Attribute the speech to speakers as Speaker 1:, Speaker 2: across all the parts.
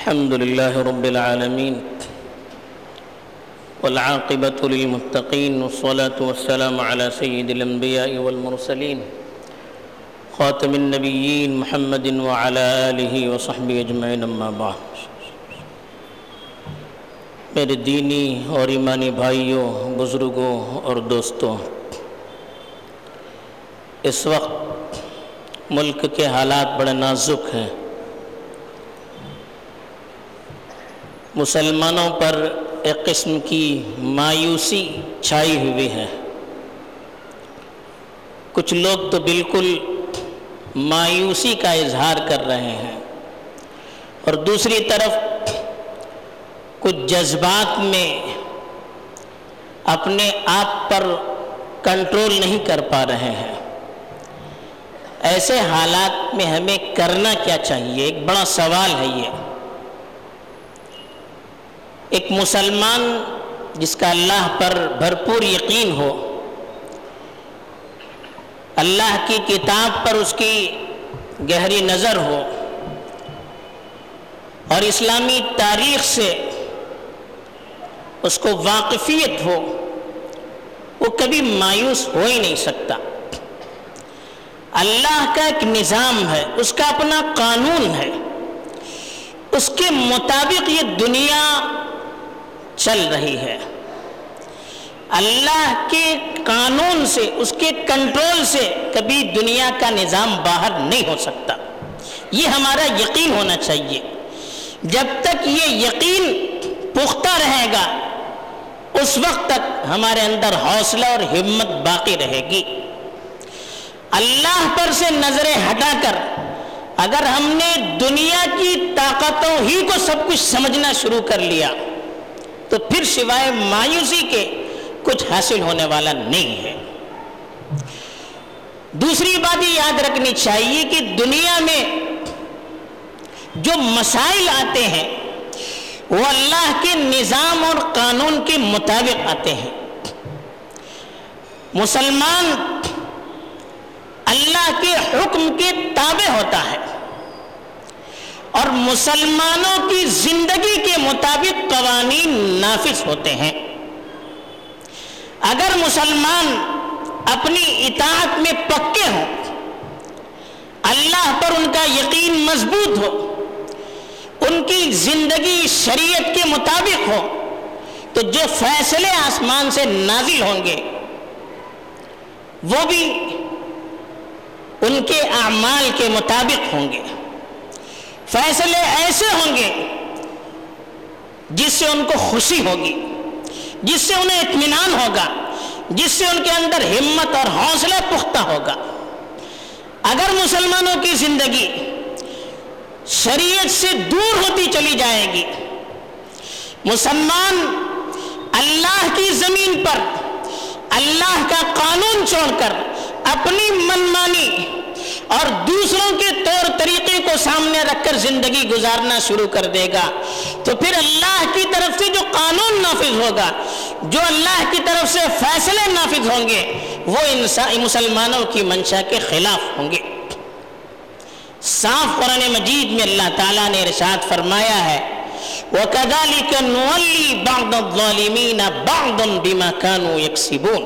Speaker 1: الحمد لله رب العالمين والعاقبة للمتقين والصلاة والسلام على سيد الأنبياء والمرسلين خاتم النبيين محمد وعلى آله وصحبه أجمعين أما بعد. میرے دینی اور ایمانی بھائیوں، بزرگوں اور دوستوں، اس وقت ملک کے حالات بڑے نازک ہیں۔ مسلمانوں پر ایک قسم کی مایوسی چھائی ہوئی ہے۔ کچھ لوگ تو بالکل مایوسی کا اظہار کر رہے ہیں۔ اور دوسری طرف کچھ جذبات میں اپنے آپ پر کنٹرول نہیں کر پا رہے ہیں۔ ایسے حالات میں ہمیں کرنا کیا چاہیے؟ ایک بڑا سوال ہے یہ۔ ایک مسلمان جس کا اللہ پر بھرپور یقین ہو، اللہ کی کتاب پر اس کی گہری نظر ہو، اور اسلامی تاریخ سے اس کو واقفیت ہو، وہ کبھی مایوس ہو ہی نہیں سکتا۔ اللہ کا ایک نظام ہے، اس کا اپنا قانون ہے۔ اس کے مطابق یہ دنیا چل رہی ہے۔ اللہ کے قانون سے، اس کے کنٹرول سے کبھی دنیا کا نظام باہر نہیں ہو سکتا۔ یہ ہمارا یقین ہونا چاہیے۔ جب تک یہ یقین پختہ رہے گا، اس وقت تک ہمارے اندر حوصلہ اور ہمت باقی رہے گی۔ اللہ پر سے نظریں ہٹا کر، اگر ہم نے دنیا کی طاقتوں ہی کو سب کچھ سمجھنا شروع کر لیا تو پھر سوائے مایوسی کے کچھ حاصل ہونے والا نہیں ہے۔ دوسری بات یہ یاد رکھنی چاہیے کہ دنیا میں جو مسائل آتے ہیں، وہ اللہ کے نظام اور قانون کے مطابق آتے ہیں۔ مسلمان اللہ کے حکم کے تابع ہوتا ہے۔ اور مسلمانوں کی زندگی کے مطابق قوانین نافذ ہوتے ہیں۔ اگر مسلمان اپنی اطاعت میں پکے ہوں، اللہ پر ان کا یقین مضبوط ہو، ان کی زندگی شریعت کے مطابق ہو، تو جو فیصلے آسمان سے نازل ہوں گے، وہ بھی ان کے اعمال کے مطابق ہوں گے۔ فیصلے ایسے ہوں گے جس سے ان کو خوشی ہوگی، جس سے انہیں اطمینان ہوگا، جس سے ان کے اندر ہمت اور حوصلہ پختہ ہوگا۔ اگر مسلمانوں کی زندگی شریعت سے دور ہوتی چلی جائے گی، مسلمان اللہ کی زمین پر، اللہ کا قانون چھوڑ کر اپنی منمانی اور دوسروں کے کو سامنے رکھ کر زندگی گزارنا شروع کر دے گا۔ تو پھر اللہ کی طرف سے جو قانون نافذ ہوگا، جو اللہ کی طرف سے فیصلے نافذ ہوں گے، وہ مسلمانوں کی منشا کے خلاف ہوں گے۔ صاف قرآن مجید میں اللہ تعالیٰ نے ارشاد فرمایا ہے، وَكَذَلِكَ نُوَلِّي بَعْضَ الظَّالِمِينَ بَعْضًا بِمَا كَانُوا يَكْسِبُونَ۔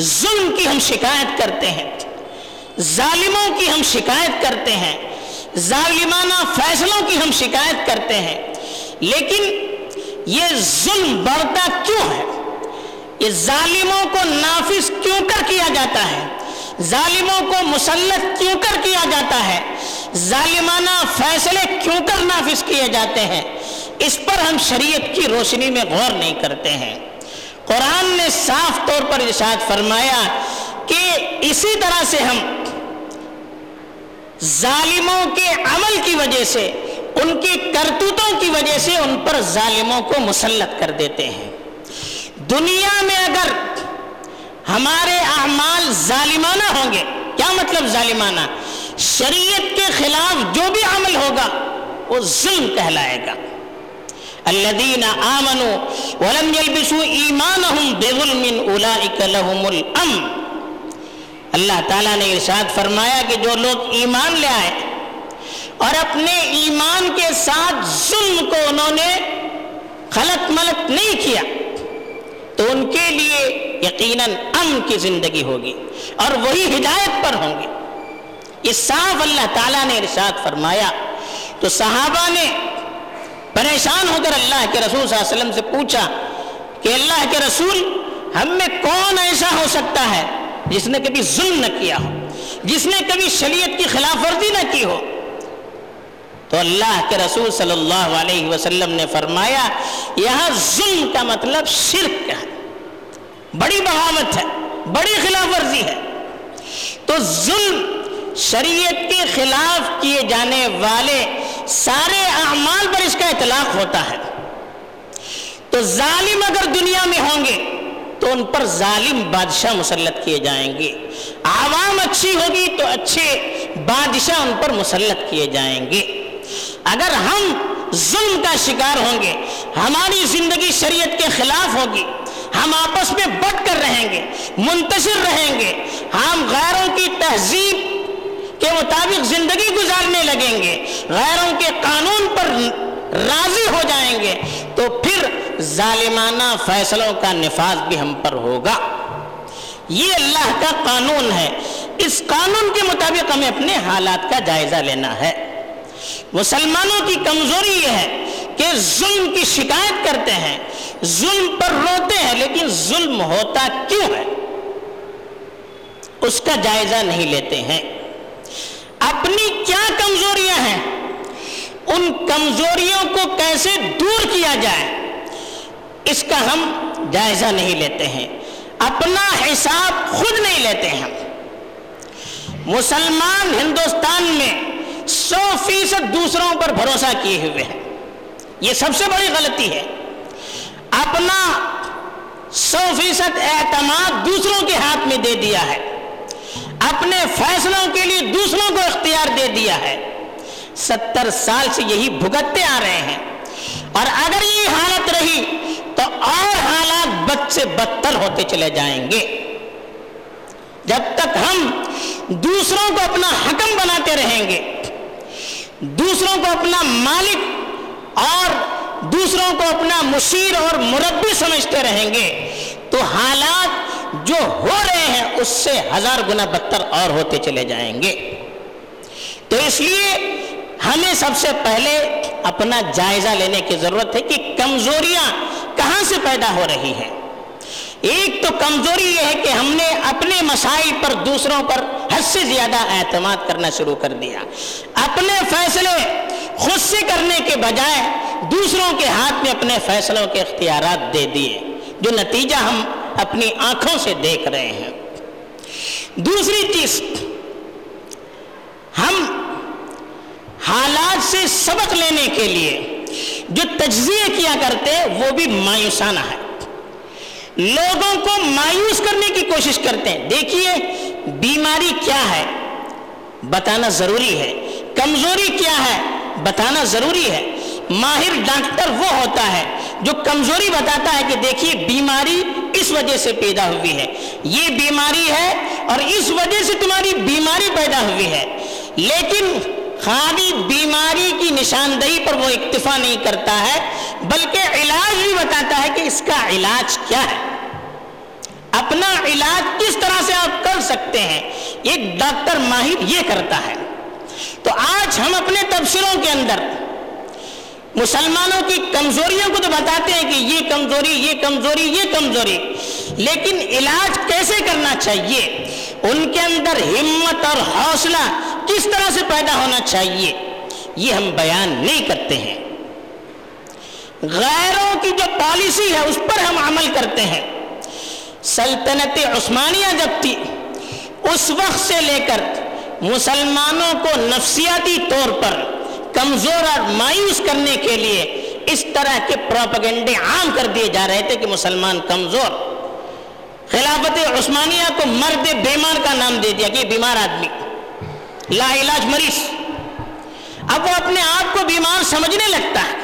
Speaker 1: ظلم کی ہم شکایت کرتے ہیں، ظالموں کی ہم شکایت کرتے ہیں۔ ظالمانہ فیصلوں کی ہم شکایت کرتے ہیں۔ لیکن یہ ظلم بڑھتا کیوں ہے؟ یہ ظالموں کو نافذ کیوں کر کیا جاتا ہے؟ ظالموں کو مسلط کیوں کر کیا جاتا ہے؟ ظالمانہ فیصلے کیوں کر نافذ کیے جاتے ہیں؟ اس پر ہم شریعت کی روشنی میں غور نہیں کرتے ہیں۔ قرآن نے صاف طور پر ارشاد فرمایا کہ اسی طرح سے ہم ظالموں کے عمل کی وجہ سے، ان کی کرتوتوں کی وجہ سے ان پر ظالموں کو مسلط کر دیتے ہیں۔ دنیا میں اگر ہمارے اعمال ظالمانہ ہوں گے، کیا مطلب ظالمانہ؟ شریعت کے خلاف جو بھی عمل ہوگا، وہ ظلم کہلائے گا۔ الذين آمنوا ولم يلبسوا ایمانهم بظلم اولئك لهم الامن۔ اللہ تعالیٰ نے ارشاد فرمایا کہ جو لوگ ایمان لے آئے اور اپنے ایمان کے ساتھ ظلم کو انہوں نے خلط ملت نہیں کیا، تو ان کے لیے یقیناً امن کی زندگی ہوگی اور وہی ہدایت پر ہوں گے۔ یہ صاف اللہ تعالیٰ نے ارشاد فرمایا۔ تو صحابہ نے پریشان ہو کر اللہ کے رسول صلی اللہ علیہ وسلم سے پوچھا کہ اللہ کے رسول ہم میں کون ایسا ہو سکتا ہے جس نے کبھی ظلم نہ کیا ہو، جس نے کبھی شریعت کی خلاف ورزی نہ کی ہو۔ تو اللہ کے رسول صلی اللہ علیہ وسلم نے فرمایا، یہاں ظلم کا مطلب شرک ہے۔ بڑی بغاوت ہے، بڑی خلاف ورزی ہے۔ تو ظلم شریعت کے خلاف کیے جانے والے سارے اعمال پر اس کا اطلاق ہوتا ہے۔ تو ظالم اگر دنیا میں ہوں گے تو ان پر ظالم بادشاہ مسلط کیے جائیں گے؟ عوام اچھی ہوگی تو اچھے بادشاہ ان پر مسلط کیے جائیں گے۔ اگر ہم ظلم کا شکار ہوں گے، ہماری زندگی شریعت کے خلاف ہوگی، ہم آپس میں بٹ کر رہیں گے، منتشر رہیں گے، ہم غیروں کی تہذیب کے مطابق زندگی گزارنے لگیں گے، غیروں کے قانون پر راضی ہو جائیں گے، تو پھر ظالمانہ فیصلوں کا نفاذ بھی ہم پر ہوگا۔ یہ اللہ کا قانون ہے۔ اس قانون کے مطابق ہمیں اپنے حالات کا جائزہ لینا ہے۔ مسلمانوں کی کمزوری یہ ہے کہ ظلم کی شکایت کرتے ہیں۔ ظلم پر روتے ہیں، لیکن ظلم ہوتا کیوں ہے؟ اس کا جائزہ نہیں لیتے ہیں۔ اپنی کیا کمزوریاں ہیں؟ ان کمزوریوں کو کیسے دور کیا جائے؟ اس کا ہم جائزہ نہیں لیتے ہیں۔ اپنا حساب خود نہیں لیتے ہیں مسلمان ہندوستان میں سو فیصد دوسروں پر بھروسہ کیے ہوئے ہیں۔ یہ سب سے بڑی غلطی ہے۔ اپنا سو فیصد اعتماد دوسروں کے ہاتھ میں دے دیا ہے۔ اپنے فیصلوں کے لیے دوسروں کو اختیار دے دیا ہے۔ ستر سال سے یہی بھگتتے آ رہے ہیں۔ اور اگر یہ حالت رہی تو اور حالات بد سے بدتر ہوتے چلے جائیں گے۔ جب تک ہم دوسروں کو اپنا حکم بناتے رہیں گے، دوسروں کو اپنا مالک اور دوسروں کو اپنا مشیر اور مربی سمجھتے رہیں گے، تو حالات جو ہو رہے ہیں اس سے ہزار گنا بدتر اور ہوتے چلے جائیں گے۔ تو اس لیے ہمیں سب سے پہلے اپنا جائزہ لینے کی ضرورت ہے کہ کمزوریاں کہاں سے پیدا ہو رہی ہیں۔ ایک تو کمزوری یہ ہے کہ ہم نے اپنے مسائل پر دوسروں پر حد سے زیادہ اعتماد کرنا شروع کر دیا۔ اپنے فیصلے خود سے کرنے کے بجائے دوسروں کے ہاتھ میں اپنے فیصلوں کے اختیارات دے دیے، جو نتیجہ ہم اپنی آنکھوں سے دیکھ رہے ہیں۔ دوسری چیز، ہم حالات سے سبق لینے کے لیے جو تجزیے کیا کرتے وہ بھی مایوسانہ ہے۔ لوگوں کو مایوس کرنے کی کوشش کرتے ہیں۔ دیکھیے، بیماری کیا ہے؟ بتانا ضروری ہے۔ کمزوری کیا ہے؟ بتانا ضروری ہے۔ ماہر ڈاکٹر وہ ہوتا ہے جو کمزوری بتاتا ہے کہ دیکھیے، بیماری اس وجہ سے پیدا ہوئی ہے۔ یہ بیماری ہے اور اس وجہ سے تمہاری بیماری پیدا ہوئی ہے۔ لیکن خالی بیماری کی نشاندہی پر وہ اکتفا نہیں کرتا ہے، بلکہ علاج بھی بتاتا ہے کہ اس کا علاج کیا ہے۔ اپنا علاج کس طرح سے آپ کر سکتے ہیں، ایک ڈاکٹر ماہر یہ کرتا ہے۔ تو آج ہم اپنے تبصروں کے اندر مسلمانوں کی کمزوریوں کو تو بتاتے ہیں کہ یہ کمزوری یہ کمزوری یہ کمزوری، لیکن علاج کیسے کرنا چاہیے؟ ان کے اندر ہمت اور حوصلہ کس طرح سے پیدا ہونا چاہیے؟ یہ ہم بیان نہیں کرتے ہیں۔ غیروں کی جو پالیسی ہے، اس پر ہم عمل کرتے ہیں۔ سلطنت عثمانیہ جب تھی، اس وقت سے لے کر مسلمانوں کو نفسیاتی طور پر کمزور اور مایوس کرنے کے لیے اس طرح کے پروپگنڈے عام کر دیے جا رہے تھے کہ مسلمان کمزور خلافت عثمانیہ کو مرد بیمار کا نام دے دیا کہ بیمار آدمی لا علاج مریض۔ اب وہ اپنے آپ کو بیمار سمجھنے لگتا ہے۔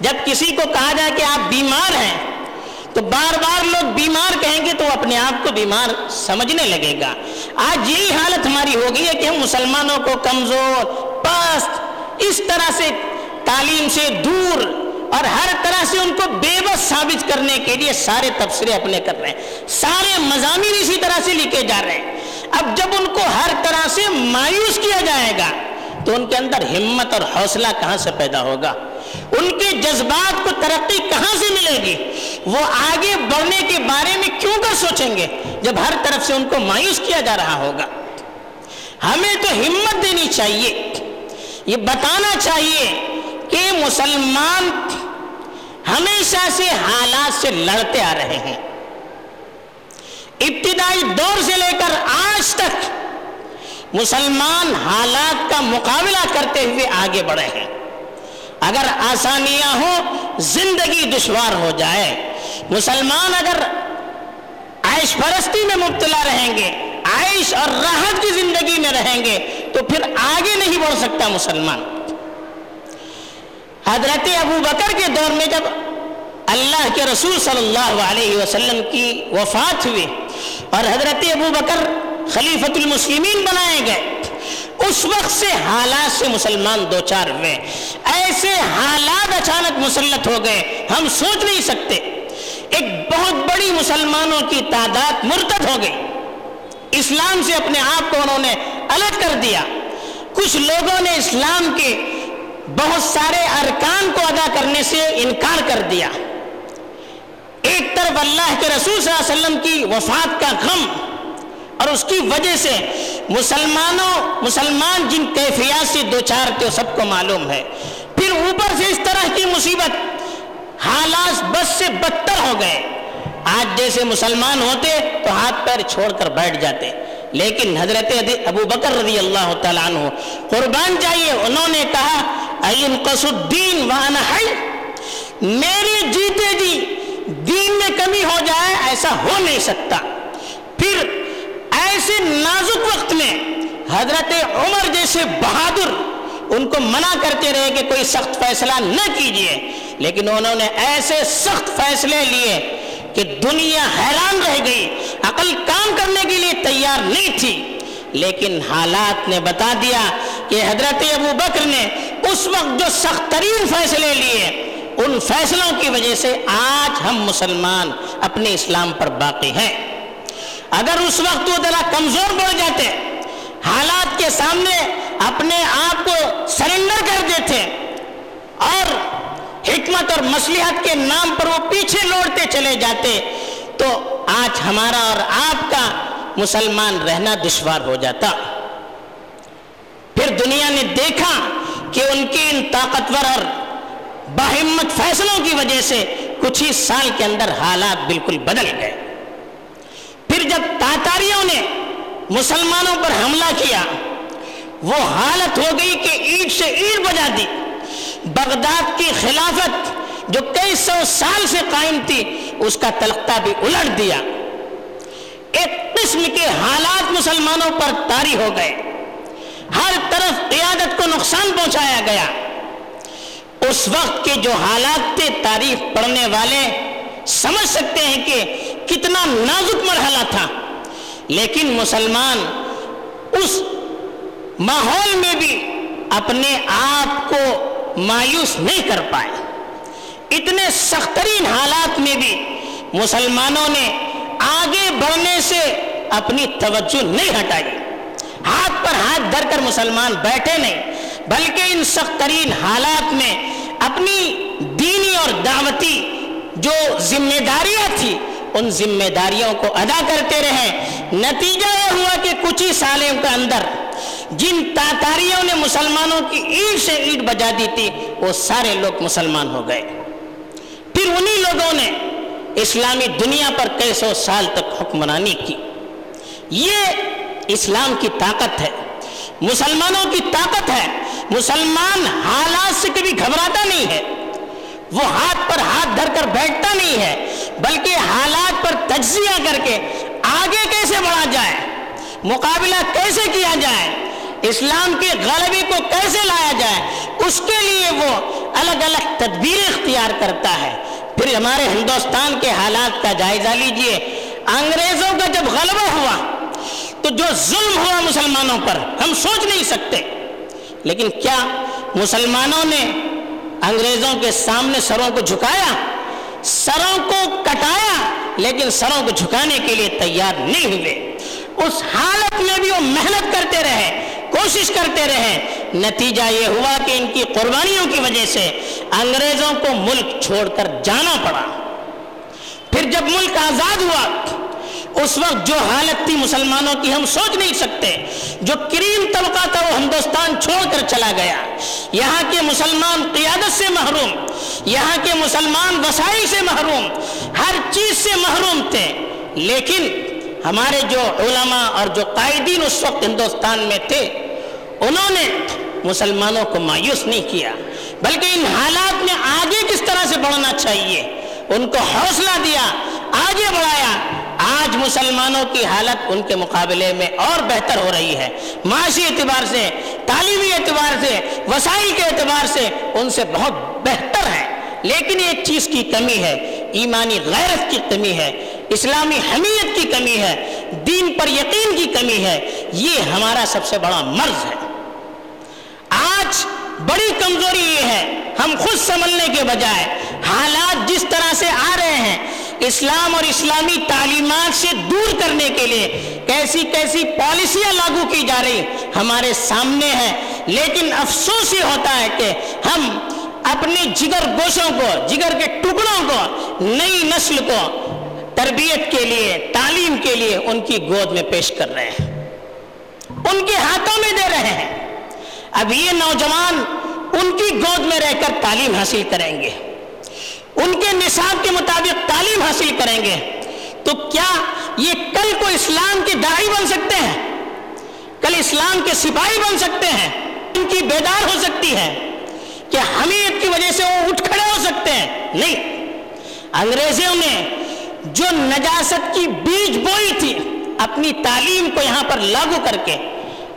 Speaker 1: جب کسی کو کہا جائے کہ آپ بیمار ہیں، تو بار بار لوگ بیمار کہیں گے تو وہ اپنے آپ کو بیمار سمجھنے لگے گا۔ آج یہی حالت ہماری ہو گئی ہے کہ ہم مسلمانوں کو کمزور، پست، اس طرح سے تعلیم سے دور اور ہر طرح سے ان کو بے بس ثابت کرنے کے لیے سارے تبصرے اپنے کر رہے ہیں۔ سارے مضامین اسی طرح سے لکھے جا رہے ہیں۔ اب جب ان کو ہر طرح سے مایوس کیا جائے گا، تو ان کے اندر ہمت اور حوصلہ کہاں سے پیدا ہوگا؟ ان کے جذبات کو ترقی کہاں سے ملے گی؟ وہ آگے بڑھنے کے بارے میں کیوں کر سوچیں گے؟ جب ہر طرف سے ان کو مایوس کیا جا رہا ہوگا۔ ہمیں تو ہمت دینی چاہیے۔ یہ بتانا چاہیے کہ مسلمان ہمیشہ سے حالات سے لڑتے آ رہے ہیں۔ ابتدائی دور سے لے کر آج تک مسلمان حالات کا مقابلہ کرتے ہوئے آگے بڑھے ہیں۔ اگر آسانیاں ہوں، زندگی دشوار ہو جائے۔ مسلمان اگر عائش پرستی میں مبتلا رہیں گے، عائش اور راحت کی زندگی میں رہیں گے، تو پھر آگے نہیں بڑھ سکتا مسلمان۔ حضرت ابو بکر کے دور میں جب اللہ کے رسول صلی اللہ علیہ وسلم کی وفات ہوئی اور حضرت ابو بکر خلیفت المسلمین بنائے گئے، اس وقت سے حالات سے مسلمان دو چار ہوئے۔ ایسے حالات اچانک مسلط ہو گئے، ہم سوچ نہیں سکتے۔ ایک بہت بڑی مسلمانوں کی تعداد مرتد ہو گئی۔ اسلام سے اپنے آپ کو انہوں نے الگ کر دیا۔ کچھ لوگوں نے اسلام کے بہت سارے ارکان کو ادا کرنے سے انکار کر دیا۔ ایک طرف اللہ کے رسول صلی اللہ علیہ وسلم کی وفات کا غم اور اس کی وجہ سے مسلمانوں، مسلمان جن کیفیات سے دو چار تھے، سب کو معلوم ہے۔ پھر اوپر سے اس طرح کی مصیبت، حالات بس سے بدتر ہو گئے۔ آج جیسے مسلمان ہوتے تو ہاتھ پیر چھوڑ کر بیٹھ جاتے۔ لیکن حضرت ابو بکر رضی اللہ تعالیٰ عنہ، قربان چاہیے انہوں نے کہا الدین وانا میرے جیتے جی دین میں کمی ہو جائے، ایسا ہو نہیں سکتا۔ پھر ایسے نازک وقت میں حضرت عمر جیسے بہادر ان کو منع کرتے رہے کہ کوئی سخت فیصلہ نہ کیجیے لیکن انہوں نے ایسے سخت فیصلے لیے کہ دنیا حیران رہ گئی۔ عقل کام کرنے کے لیے تیار نہیں تھی، لیکن حالات نے بتا دیا کہ حضرت ابو بکر نے اس وقت جو سخت ترین فیصلے لیے، ان فیصلوں کی وجہ سے آج ہم مسلمان اپنے اسلام پر باقی ہیں۔ اگر اس وقت وہ ذرا کمزور پڑ جاتے، حالات کے سامنے اپنے آپ کو سرنڈر کر دیتے، اور حکمت اور مصلیحت کے نام پر وہ پیچھے لوٹتے چلے جاتے، تو آج ہمارا اور آپ کا مسلمان رہنا دشوار ہو جاتا۔ پھر دنیا نے دیکھا کہ ان کی ان طاقتور اور باہمت فیصلوں کی وجہ سے کچھ ہی سال کے اندر حالات بالکل بدل گئے۔ پھر جب تاتاریوں نے مسلمانوں پر حملہ کیا، وہ حالت ہو گئی کہ اینٹ سے اینٹ بجا دی۔ بغداد کی خلافت جو کئی سو سال سے قائم تھی، اس کا تلختہ بھی الٹ دیا۔ ایک قسم کے حالات مسلمانوں پر تاری ہو گئے۔ ہر طرف قیادت کو نقصان پہنچایا گیا۔ اس وقت کے جو حالات تھے، تاریخ پڑھنے والے سمجھ سکتے ہیں کہ کتنا نازک مرحلہ تھا۔ لیکن مسلمان اس ماحول میں بھی اپنے آپ کو مایوس نہیں کر پائے۔ اتنے سخترین حالات میں بھی مسلمانوں نے آگے بڑھنے سے اپنی توجہ نہیں ہٹائی۔ ہاتھ پر ہاتھ دھر کر مسلمان بیٹھے نہیں، بلکہ ان سخت ترین حالات میں اپنی دینی اور دعوتی جو ذمہ داریاں تھی ان ذمہ داریوں کو ادا کرتے رہے۔ نتیجہ یہ ہوا کہ کچھ ہی سالوں کے اندر جن تاتاریوں نے مسلمانوں کی اینٹ سے اینٹ بجا دی تھی، وہ سارے لوگ مسلمان ہو گئے۔ پھر انہی لوگوں نے اسلامی دنیا پر کئی سو سال تک حکمرانی کی۔ یہ اسلام کی طاقت ہے۔ مسلمانوں کی طاقت ہے۔ مسلمان حالات سے کبھی گھبراتا نہیں ہے۔ وہ ہاتھ پر ہاتھ دھر کر بیٹھتا نہیں ہے۔ بلکہ حالات پر تجزیہ کر کے آگے کیسے بڑھا جائے؟ مقابلہ کیسے کیا جائے؟ اسلام کے غلبے کو کیسے لایا جائے؟ اس کے لیے وہ الگ الگ تدبیر اختیار کرتا ہے۔ پھر ہمارے ہندوستان کے حالات کا جائزہ لیجیے۔ انگریزوں کا جب غلبہ ہوا تو جو ظلم ہوا مسلمانوں پر، ہم سوچ نہیں سکتے۔ لیکن کیا مسلمانوں نے انگریزوں کے سامنے سروں کو جھکایا؟ سروں کو کٹایا، لیکن سروں کو جھکانے کے لیے تیار نہیں ہوئے۔ اس حالت میں بھی وہ محنت کرتے رہے، کوشش کرتے رہے۔ نتیجہ یہ ہوا کہ ان کی قربانیوں کی وجہ سے انگریزوں کو ملک چھوڑ کر جانا پڑا۔ پھر جب ملک آزاد ہوا اس وقت جو حالت تھی مسلمانوں کی ہم سوچ نہیں سکتے۔ جو کریم طبقہ تھا وہ ہندوستان چھوڑ کر چلا گیا۔ یہاں کے مسلمان قیادت سے محروم، یہاں کے مسلمان وسائل سے محروم، ہر چیز سے محروم تھے۔ لیکن ہمارے جو علماء اور جو قائدین اس وقت ہندوستان میں تھے، انہوں نے مسلمانوں کو مایوس نہیں کیا۔ بلکہ ان حالات میں آگے کس طرح سے بڑھنا چاہیے، ان کو حوصلہ دیا۔ آج مسلمانوں کی حالت ان کے مقابلے میں اور بہتر ہو رہی ہے۔ معاشی اعتبار سے، تعلیمی اعتبار سے، وسائل کے اعتبار سے ان سے بہت بہتر ہے۔ لیکن ایک چیز کی کمی ہے، ایمانی غیرت کی کمی ہے، اسلامی حمیت کی کمی ہے، دین پر یقین کی کمی ہے۔ یہ ہمارا سب سے بڑا مرض ہے۔ آج بڑی کمزوری یہ ہے، ہم خود سنبھلنے کے بجائے، حالات جس طرح سے آ رہے ہیں اسلام اور اسلامی تعلیمات سے دور کرنے کے لیے کیسی کیسی پالیسیاں لاگو کی جا رہی ہمارے سامنے ہیں۔ لیکن افسوس یہ ہوتا ہے کہ ہم اپنے جگر گوشوں کو، جگر کے ٹکڑوں کو، نئی نسل کو تربیت کے لیے، تعلیم کے لیے ان کی گود میں پیش کر رہے ہیں۔ ان کے ہاتھوں میں دے رہے ہیں۔ اب یہ نوجوان ان کی گود میں رہ کر تعلیم حاصل کریں گے۔ ان کے نصاب کے مطابق تعلیم حاصل کریں گے۔ تو کیا یہ کل کو اسلام کے دائی بن سکتے ہیں؟ کل اسلام کے سپاہی بن سکتے ہیں؟ ان کی بیدار ہو سکتی ہے کہ حمیت کی وجہ سے وہ اٹھ کھڑے ہو سکتے ہیں؟ نہیں۔ انگریزوں نے جو نجاست کی بیج بوئی تھی، اپنی تعلیم کو یہاں پر لاگو کر کے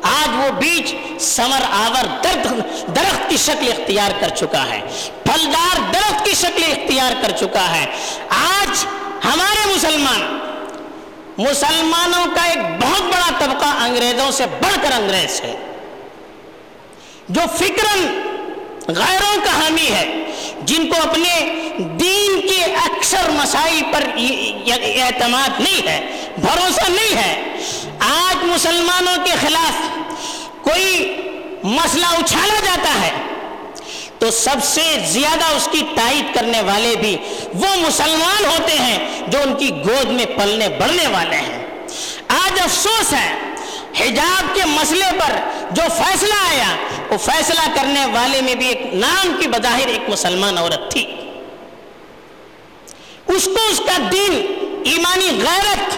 Speaker 1: آج وہ بیج سمر آور درخت کی شکل اختیار کر چکا ہے۔ پھلدار درخت کی شکل اختیار کر چکا ہے۔ آج ہمارے مسلمان، مسلمانوں کا ایک بہت بڑا طبقہ انگریزوں سے بڑھ کر انگریز ہے۔ جو فکرن غیروں کا حامی ہے، جن کو اپنے دین کے اکثر مسائل پر اعتماد نہیں ہے، بھروسہ نہیں ہے۔ آج مسلمانوں کے خلاف کوئی مسئلہ اچھالا جاتا ہے۔ تو سب سے زیادہ اس کی تائید کرنے والے بھی وہ مسلمان ہوتے ہیں جو ان کی گود میں پلنے بڑھنے والے ہیں۔ آج افسوس ہے، حجاب کے مسئلے پر جو فیصلہ آیا، وہ فیصلہ کرنے والے میں بھی ایک نام کی بظاہر ایک مسلمان عورت تھی۔ اس کو اس کا دین، ایمانی غیرت،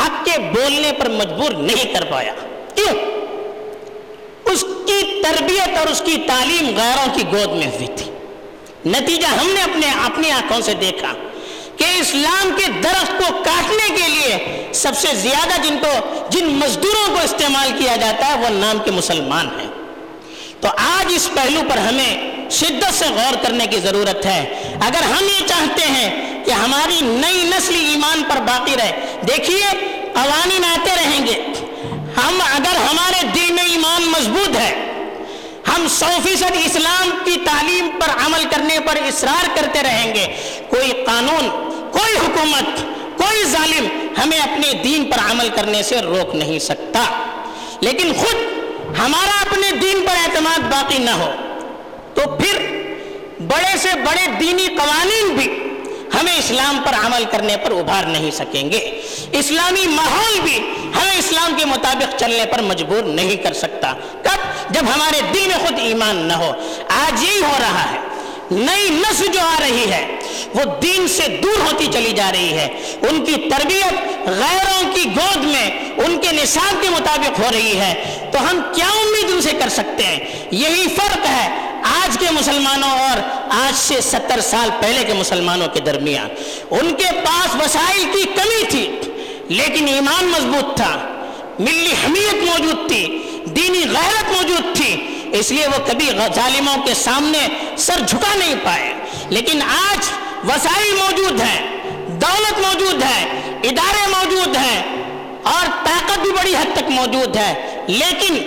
Speaker 1: حق کے بولنے پر مجبور نہیں کر پایا۔ کیوں؟ اس کی تربیت اور اس کی تعلیم غیروں کی گود میں ہوئی تھی۔ نتیجہ ہم نے اپنے اپنی آنکھوں سے دیکھا کہ اسلام کے درخت کو کاٹنے کے لیے سب سے زیادہ جن کو جن مزدوروں کو استعمال کیا جاتا ہے، وہ نام کے مسلمان ہیں۔ تو آج اس پہلو پر ہمیں شدت سے غور کرنے کی ضرورت ہے۔ اگر ہم یہ چاہتے ہیں کہ ہماری نئی نسل ایمان پر باقی رہے، دیکھیے قوانین آتے رہیں گے۔ ہم اگر ہمارے دل میں ایمان مضبوط ہے، ہم سو فیصد اسلام کی تعلیم پر عمل کرنے پر اصرار کرتے رہیں گے، کوئی قانون، کوئی حکومت، کوئی ظالم ہمیں اپنے دین پر عمل کرنے سے روک نہیں سکتا۔ لیکن خود ہمارا اپنے دین پر اعتماد باقی نہ ہو، تو پھر بڑے سے بڑے دینی قوانین بھی ہمیں اسلام پر عمل کرنے پر ابھار نہیں سکیں گے۔ اسلامی ماحول بھی ہمیں اسلام کے مطابق چلنے پر مجبور نہیں کر سکتا۔ کب؟ جب ہمارے دل میں خود ایمان نہ ہو۔ آج یہی ہو رہا ہے۔ نئی نسل جو آ رہی ہے، وہ دین سے دور ہوتی چلی جا رہی ہے۔ ان کی تربیت غیروں کی گود میں، ان کے نصاب کے مطابق ہو رہی ہے۔ تو ہم کیا امید ان سے کر سکتے ہیں؟ یہی فرق ہے۔ آج کے مسلمانوں اور آج سے ستر سال پہلے کے مسلمانوں کے درمیان، ان کے پاس وسائل کی کمی تھی، لیکن ایمان مضبوط تھا، ملی حمیت موجود تھی، دینی غیرت موجود تھی، اس لیے وہ کبھی ظالموں کے سامنے سر جھکا نہیں پائے۔ لیکن آج وسائل موجود ہیں، دولت موجود ہے، ادارے موجود ہیں، اور طاقت بھی بڑی حد تک موجود ہے، لیکن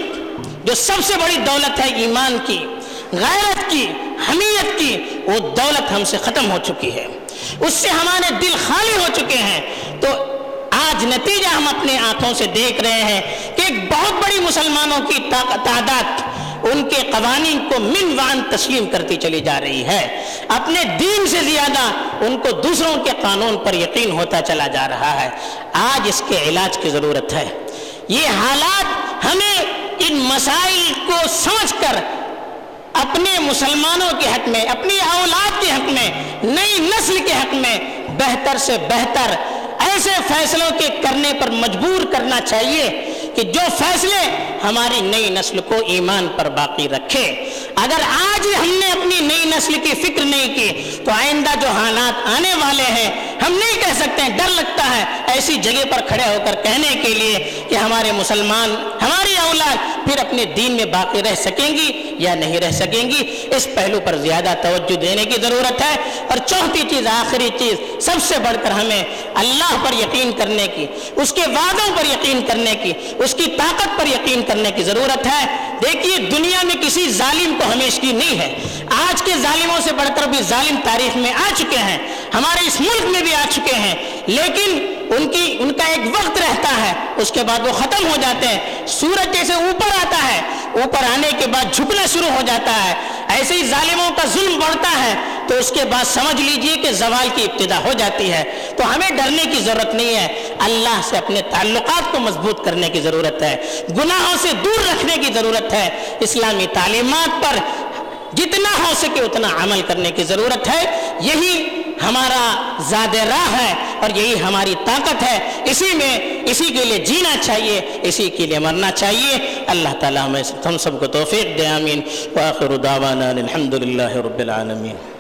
Speaker 1: جو سب سے بڑی دولت ہے ایمان کی غیرت کی، حمیت کی، وہ دولت ہم سے ختم ہو چکی ہے۔ اس سے ہمارے دل خالی ہو چکے ہیں۔ تو آج نتیجہ ہم اپنے آنکھوں سے دیکھ رہے ہیں کہ ایک بہت بڑی مسلمانوں کی تعداد ان کے قوانین کو من وان تسلیم کرتی چلی جا رہی ہے۔ اپنے دین سے زیادہ ان کو دوسروں کے قانون پر یقین ہوتا چلا جا رہا ہے۔ آج اس کے علاج کی ضرورت ہے۔ یہ حالات ہمیں ان مسائل کو سمجھ کر اپنے مسلمانوں کے حق میں، اپنی اولاد کے حق میں، نئی نسل کے حق میں بہتر سے بہتر ایسے فیصلوں کے کرنے پر مجبور کرنا چاہیے کہ جو فیصلے ہماری نئی نسل کو ایمان پر باقی رکھے۔ اگر آج ہم نے اپنی نئی نسل کی فکر نہیں کی، تو آئندہ جو حالات آنے والے ہیں، ہم نہیں کہہ سکتے ہیں ڈر لگتا ہے ایسی جگہ پر کھڑے ہو کر کہنے کے لیے کہ ہمارے مسلمان، ہماری اولاد پھر اپنے دین میں باقی رہ سکیں گی۔ یا نہیں رہ سکیں گی؟ اس پہلو پر زیادہ توجہ دینے کی ضرورت ہے۔ اور چوتھی چیز، آخری چیز، سب سے بڑھ کر ہمیں اللہ پر یقین کرنے کی، اس کے وعدوں پر یقین کرنے کی، اس کی طاقت پر یقین کرنے کی ضرورت ہے۔ دیکھیے، دنیا میں کسی ظالم کو ہمیشگی نہیں ہے۔ آج کے ظالموں سے بڑھ کر بھی ظالم تاریخ میں آ چکے ہیں۔ ہمارے اس ملک میں بھی آ چکے ہیں۔ لیکن ان کی ان کا ایک وقت رہتا ہے، اس کے بعد وہ ختم ہو جاتے ہیں۔ سورج جیسے اوپر آتا ہے، اوپر آنے کے بعد جھکنا شروع ہو جاتا ہے۔ ایسے ہی ظالموں کا ظلم بڑھتا ہے، تو اس کے بعد سمجھ لیجیے کہ زوال کی ابتدا ہو جاتی ہے۔ تو ہمیں ڈرنے کی ضرورت نہیں ہے، اللہ سے اپنے تعلقات کو مضبوط کرنے کی ضرورت ہے۔ گناہوں سے دور رکھنے کی ضرورت ہے۔ اسلامی تعلیمات پر جتنا ہو سکے اتنا عمل کرنے کی ضرورت ہے۔ یہی ہمارا زاد راہ ہے اور یہی ہماری طاقت ہے۔ اسی میں، اسی کے لیے جینا چاہیے، اسی کے لیے مرنا چاہیے۔ اللہ تعالیٰ ہمیں ہم سب کو توفیق دے، آمین۔ واخر دعوانا الحمد للہ رب العالمین۔